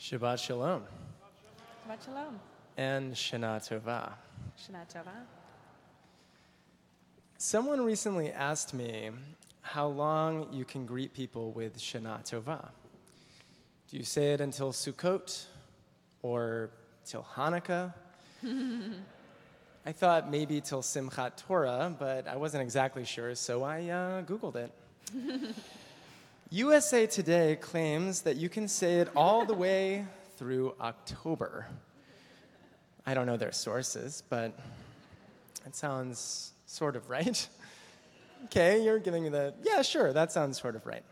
Shabbat Shalom Shabbat Shalom. and Shana Tova. Shana Tova. Someone recently asked me how long you can greet people with Shana Tova. Do you say it until Sukkot or till Hanukkah? I thought maybe till Simchat Torah, but I wasn't exactly sure, so I uh, Googled it. USA Today claims that you can say it all the way through October. I don't know their sources, but it sounds sort of right. okay, you're giving me the, yeah, sure, that sounds sort of right.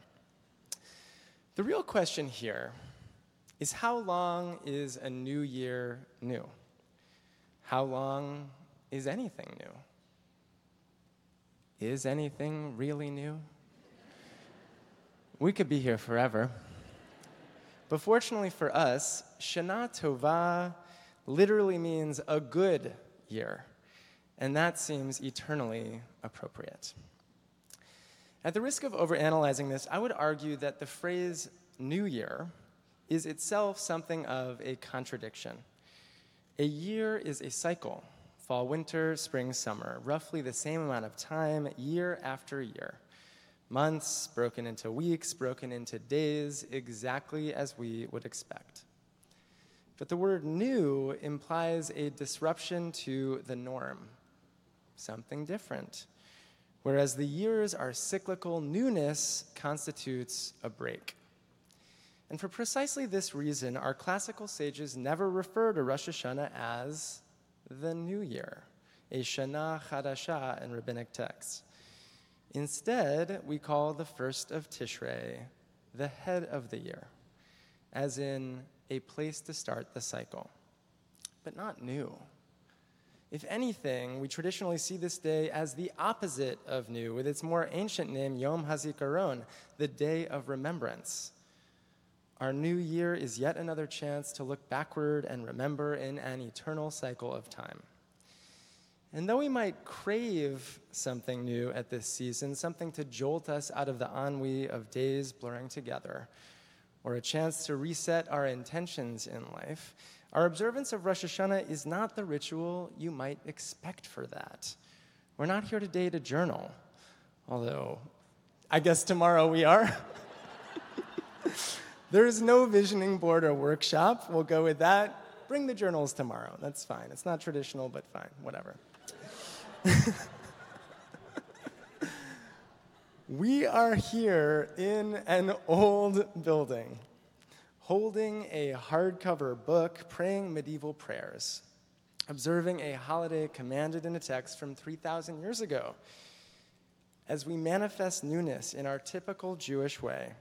The real question here is how long is a new year new? How long is anything new? Is anything really new? We could be here forever. But fortunately for us, Shana Tova literally means a good year, and that seems eternally appropriate. At the risk of overanalyzing this, I would argue that the phrase New Year is itself something of a contradiction. A year is a cycle fall, winter, spring, summer, roughly the same amount of time, year after year. Months broken into weeks, broken into days, exactly as we would expect. But the word new implies a disruption to the norm, something different. Whereas the years are cyclical, newness constitutes a break. And for precisely this reason, our classical sages never refer to Rosh Hashanah as the new year, a Shana Chadasha in rabbinic texts. Instead, we call the first of Tishrei the head of the year, as in a place to start the cycle, but not new. If anything, we traditionally see this day as the opposite of new, with its more ancient name, Yom HaZikaron, the day of remembrance. Our new year is yet another chance to look backward and remember in an eternal cycle of time. And though we might crave something new at this season, something to jolt us out of the ennui of days blurring together, or a chance to reset our intentions in life, our observance of Rosh Hashanah is not the ritual you might expect for that. We're not here today to journal, although I guess tomorrow we are. there is no visioning board or workshop. We'll go with that. Bring the journals tomorrow. That's fine. It's not traditional, but fine, whatever. we are here in an old building, holding a hardcover book, praying medieval prayers, observing a holiday commanded in a text from 3,000 years ago. As we manifest newness in our typical Jewish way,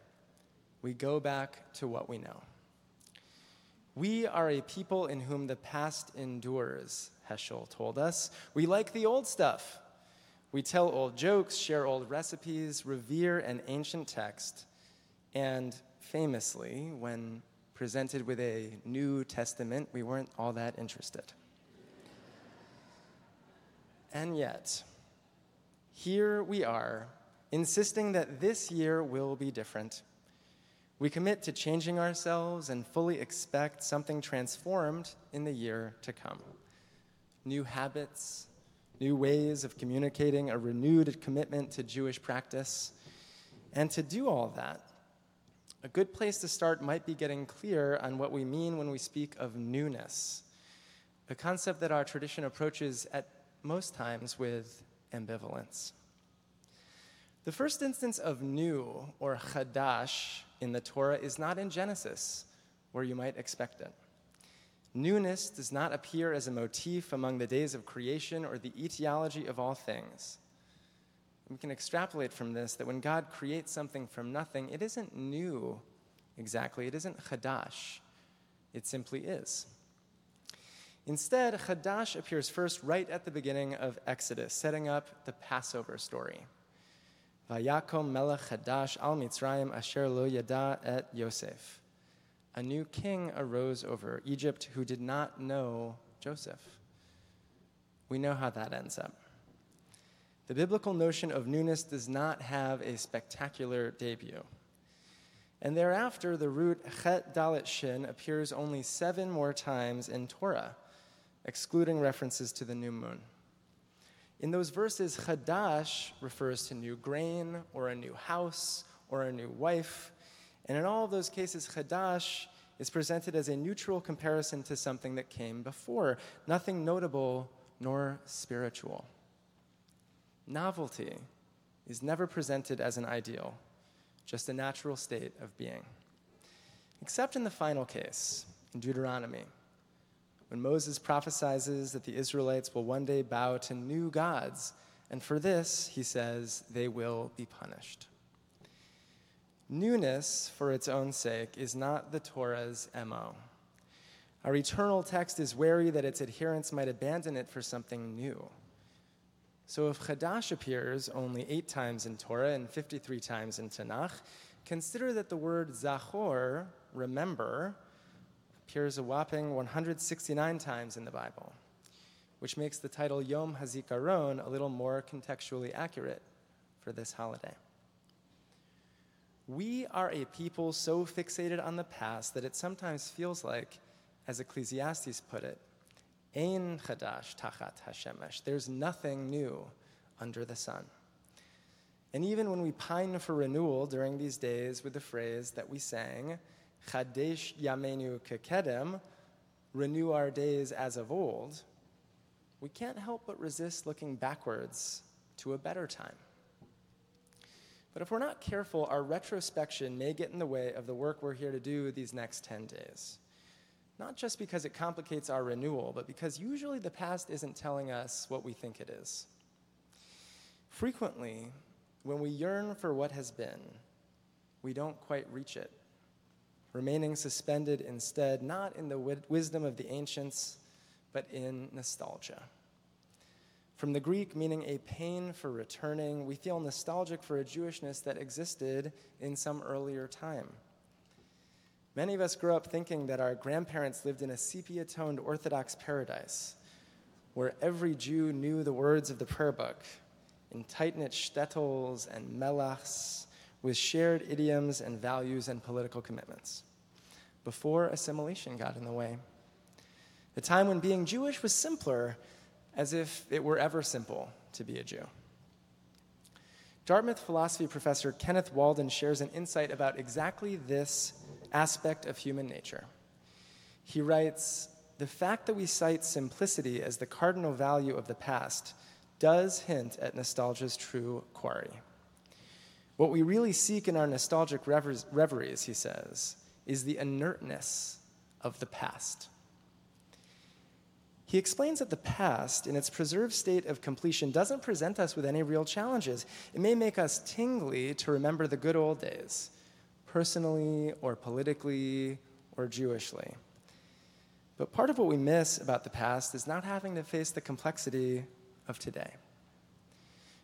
we go back to what we know. We are a people in whom the past endures, Heschel told us. We like the old stuff. We tell old jokes, share old recipes, revere an ancient text, and famously, when presented with a New Testament, we weren't all that interested. And yet, here we are, insisting that this year will be different. We commit to changing ourselves and fully expect something transformed in the year to come new habits, new ways of communicating, a renewed commitment to Jewish practice. And to do all that, a good place to start might be getting clear on what we mean when we speak of newness, a concept that our tradition approaches at most times with ambivalence. The first instance of new or chadash in the Torah is not in Genesis, where you might expect it. Newness does not appear as a motif among the days of creation or the etiology of all things. We can extrapolate from this that when God creates something from nothing, it isn't new exactly, it isn't chadash, it simply is. Instead, chadash appears first right at the beginning of Exodus, setting up the Passover story. Vayakom melech hadash al Mitzrayim asher lo yada et Yosef a new king arose over Egypt who did not know Joseph. We know how that ends up. The biblical notion of newness does not have a spectacular debut. And thereafter, the root chet dalet shin appears only seven more times in Torah, excluding references to the new moon. In those verses, chadash refers to new grain, or a new house, or a new wife. And in all of those cases, chadash is presented as a neutral comparison to something that came before, nothing notable nor spiritual. Novelty is never presented as an ideal, just a natural state of being. Except in the final case, in Deuteronomy, when Moses prophesies that the Israelites will one day bow to new gods, and for this, he says, they will be punished. Newness, for its own sake, is not the Torah's MO. Our eternal text is wary that its adherents might abandon it for something new. So if Chadash appears only eight times in Torah and 53 times in Tanakh, consider that the word Zachor, remember, appears a whopping 169 times in the Bible, which makes the title Yom HaZikaron a little more contextually accurate for this holiday. We are a people so fixated on the past that it sometimes feels like, as Ecclesiastes put it, Ein chadash tachat hashemesh. There's nothing new under the sun. And even when we pine for renewal during these days with the phrase that we sang, Chadesh Yamenu Kekedem, renew our days as of old, we can't help but resist looking backwards to a better time. But if we're not careful, our retrospection may get in the way of the work we're here to do these next 10 days. Not just because it complicates our renewal, but because usually the past isn't telling us what we think it is. Frequently, when we yearn for what has been, we don't quite reach it, remaining suspended instead, not in the wisdom of the ancients, but in nostalgia. From the Greek meaning a pain for returning, we feel nostalgic for a Jewishness that existed in some earlier time. Many of us grew up thinking that our grandparents lived in a sepia toned Orthodox paradise where every Jew knew the words of the prayer book in tight knit shtetls and mellahs with shared idioms and values and political commitments before assimilation got in the way. The time when being Jewish was simpler as if it were ever simple to be a Jew. Dartmouth philosophy professor Kenneth Walden shares an insight about exactly this aspect of human nature. He writes The fact that we cite simplicity as the cardinal value of the past does hint at nostalgia's true quarry. What we really seek in our nostalgic reveries, he says, is the inertness of the past. He explains that the past, in its preserved state of completion, doesn't present us with any real challenges. It may make us tingly to remember the good old days, personally or politically or Jewishly. But part of what we miss about the past is not having to face the complexity of today.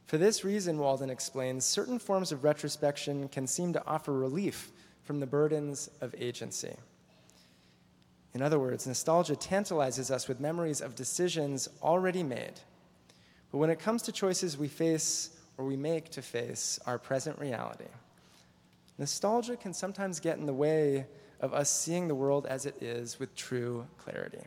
For this reason, Walden explains, certain forms of retrospection can seem to offer relief from the burdens of agency. In other words, nostalgia tantalizes us with memories of decisions already made. But when it comes to choices we face or we make to face our present reality, nostalgia can sometimes get in the way of us seeing the world as it is with true clarity.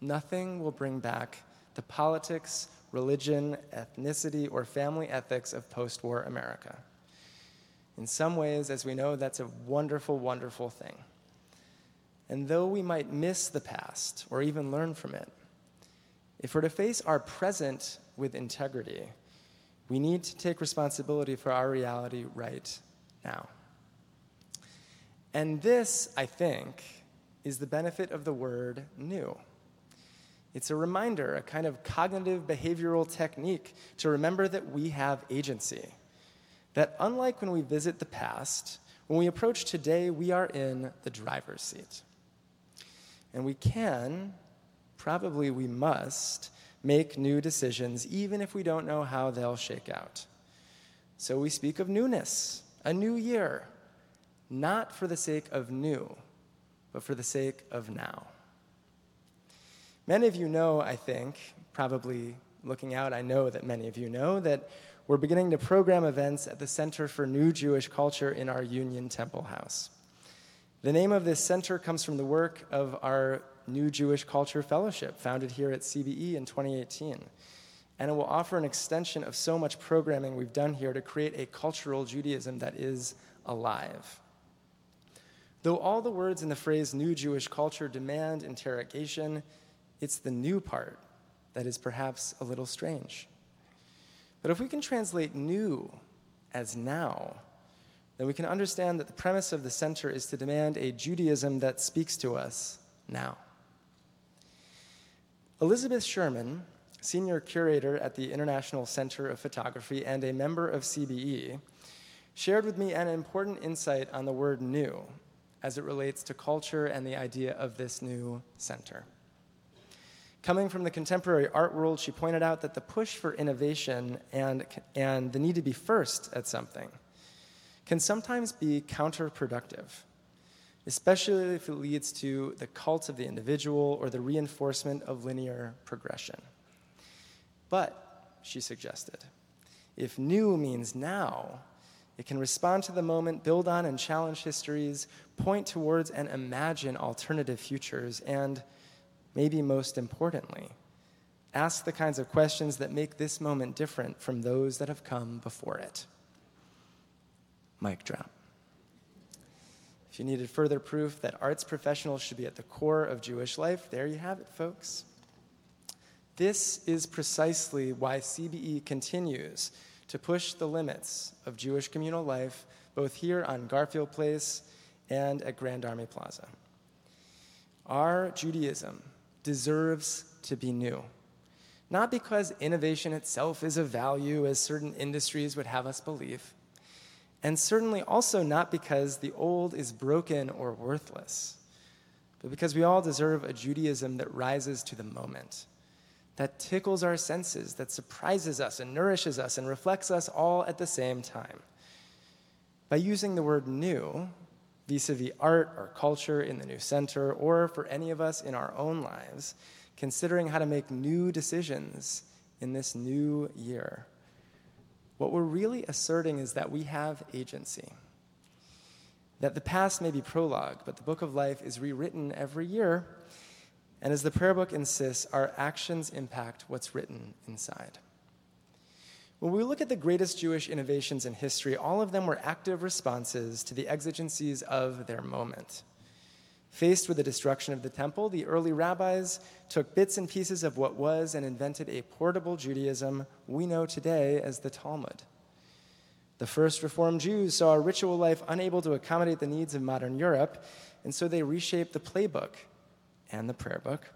Nothing will bring back the politics, religion, ethnicity, or family ethics of post war America. In some ways, as we know, that's a wonderful, wonderful thing. And though we might miss the past or even learn from it, if we're to face our present with integrity, we need to take responsibility for our reality right now. And this, I think, is the benefit of the word new. It's a reminder, a kind of cognitive behavioral technique to remember that we have agency. That unlike when we visit the past, when we approach today, we are in the driver's seat. And we can, probably we must, make new decisions, even if we don't know how they'll shake out. So we speak of newness, a new year, not for the sake of new, but for the sake of now. Many of you know, I think, probably looking out, I know that many of you know that we're beginning to program events at the Center for New Jewish Culture in our Union Temple House. The name of this center comes from the work of our New Jewish Culture Fellowship, founded here at CBE in 2018. And it will offer an extension of so much programming we've done here to create a cultural Judaism that is alive. Though all the words in the phrase new Jewish culture demand interrogation, it's the new part that is perhaps a little strange. But if we can translate new as now, then we can understand that the premise of the center is to demand a Judaism that speaks to us now. Elizabeth Sherman, senior curator at the International Center of Photography and a member of CBE, shared with me an important insight on the word new as it relates to culture and the idea of this new center. Coming from the contemporary art world, she pointed out that the push for innovation and, and the need to be first at something can sometimes be counterproductive, especially if it leads to the cult of the individual or the reinforcement of linear progression. But, she suggested, if new means now, it can respond to the moment, build on and challenge histories, point towards and imagine alternative futures, and maybe most importantly, ask the kinds of questions that make this moment different from those that have come before it. Mic drop. If you needed further proof that arts professionals should be at the core of Jewish life, there you have it, folks. This is precisely why CBE continues to push the limits of Jewish communal life, both here on Garfield Place and at Grand Army Plaza. Our Judaism deserves to be new. Not because innovation itself is of value, as certain industries would have us believe, and certainly also not because the old is broken or worthless, but because we all deserve a Judaism that rises to the moment, that tickles our senses, that surprises us and nourishes us and reflects us all at the same time. By using the word new, vis a vis art or culture in the new center, or for any of us in our own lives, considering how to make new decisions in this new year. What we're really asserting is that we have agency. That the past may be prologue, but the book of life is rewritten every year. And as the prayer book insists, our actions impact what's written inside. When we look at the greatest Jewish innovations in history, all of them were active responses to the exigencies of their moment. Faced with the destruction of the temple, the early rabbis took bits and pieces of what was and invented a portable Judaism we know today as the Talmud. The first Reformed Jews saw a ritual life unable to accommodate the needs of modern Europe, and so they reshaped the playbook and the prayer book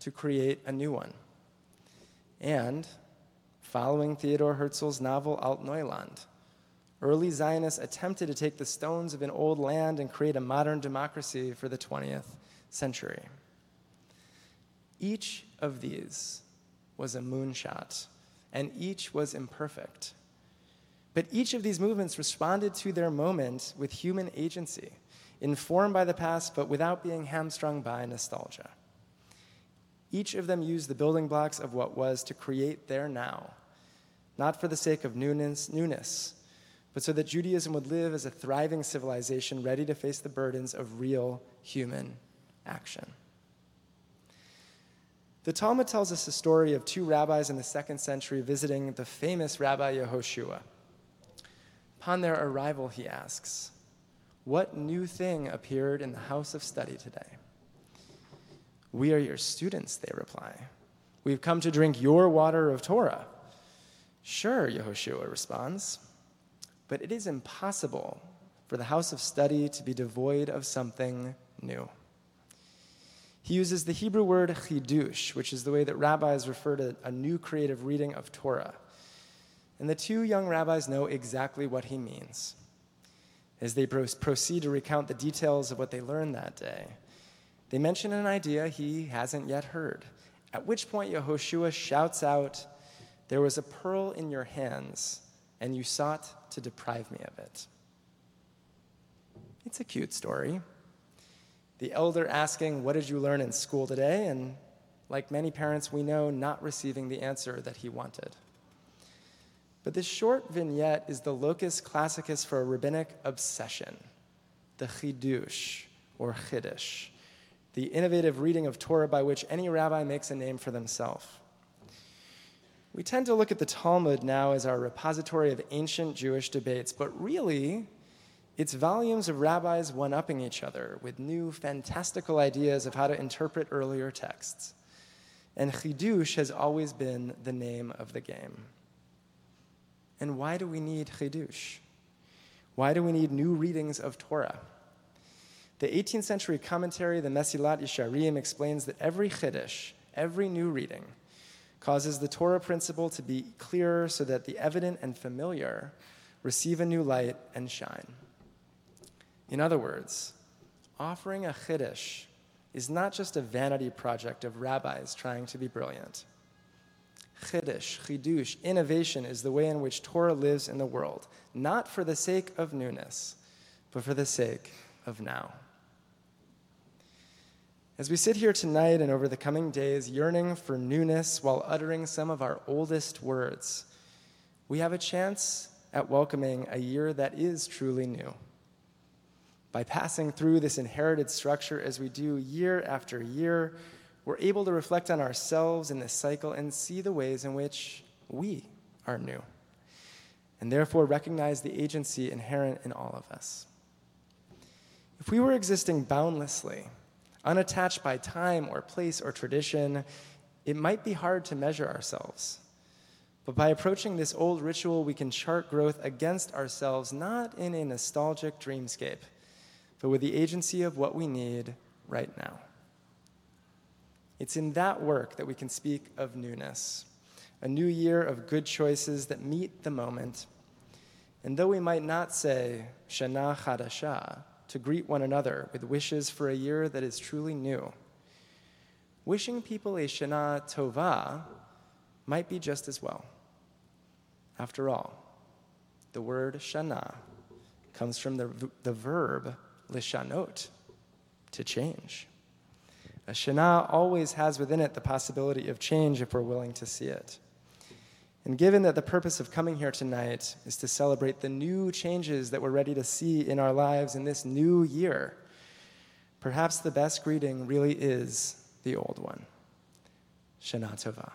to create a new one. And Following Theodore Herzl's novel Altneuland, early Zionists attempted to take the stones of an old land and create a modern democracy for the 20th century. Each of these was a moonshot, and each was imperfect. But each of these movements responded to their moment with human agency, informed by the past, but without being hamstrung by nostalgia. Each of them used the building blocks of what was to create their now not for the sake of newness, newness, but so that Judaism would live as a thriving civilization ready to face the burdens of real human action. The Talmud tells us the story of two rabbis in the second century visiting the famous Rabbi Yehoshua. Upon their arrival, he asks, What new thing appeared in the house of study today? We are your students, they reply. We've come to drink your water of Torah. Sure, Yehoshua responds, but it is impossible for the house of study to be devoid of something new. He uses the Hebrew word chidush, which is the way that rabbis refer to a new creative reading of Torah. And the two young rabbis know exactly what he means. As they proceed to recount the details of what they learned that day, they mention an idea he hasn't yet heard, at which point Yehoshua shouts out, there was a pearl in your hands, and you sought to deprive me of it. It's a cute story. The elder asking, What did you learn in school today? And like many parents we know, not receiving the answer that he wanted. But this short vignette is the locus classicus for a rabbinic obsession, the chidush, or chiddush, the innovative reading of Torah by which any rabbi makes a name for themselves. We tend to look at the Talmud now as our repository of ancient Jewish debates, but really, it's volumes of rabbis one upping each other with new fantastical ideas of how to interpret earlier texts. And chidush has always been the name of the game. And why do we need chidush? Why do we need new readings of Torah? The 18th century commentary, the Mesilat Yesharim, explains that every chiddush, every new reading, causes the Torah principle to be clearer so that the evident and familiar receive a new light and shine. In other words, offering a chiddush is not just a vanity project of rabbis trying to be brilliant. Chiddush, chidush, innovation is the way in which Torah lives in the world, not for the sake of newness, but for the sake of now. As we sit here tonight and over the coming days, yearning for newness while uttering some of our oldest words, we have a chance at welcoming a year that is truly new. By passing through this inherited structure as we do year after year, we're able to reflect on ourselves in this cycle and see the ways in which we are new, and therefore recognize the agency inherent in all of us. If we were existing boundlessly, unattached by time or place or tradition, it might be hard to measure ourselves. But by approaching this old ritual, we can chart growth against ourselves, not in a nostalgic dreamscape, but with the agency of what we need right now. It's in that work that we can speak of newness, a new year of good choices that meet the moment. And though we might not say Shana Chadashah, to greet one another with wishes for a year that is truly new. Wishing people a Shana Tova might be just as well. After all, the word Shana comes from the, the verb lishanot, to change. A Shana always has within it the possibility of change if we're willing to see it. And given that the purpose of coming here tonight is to celebrate the new changes that we're ready to see in our lives in this new year, perhaps the best greeting really is the old one Shana Tova.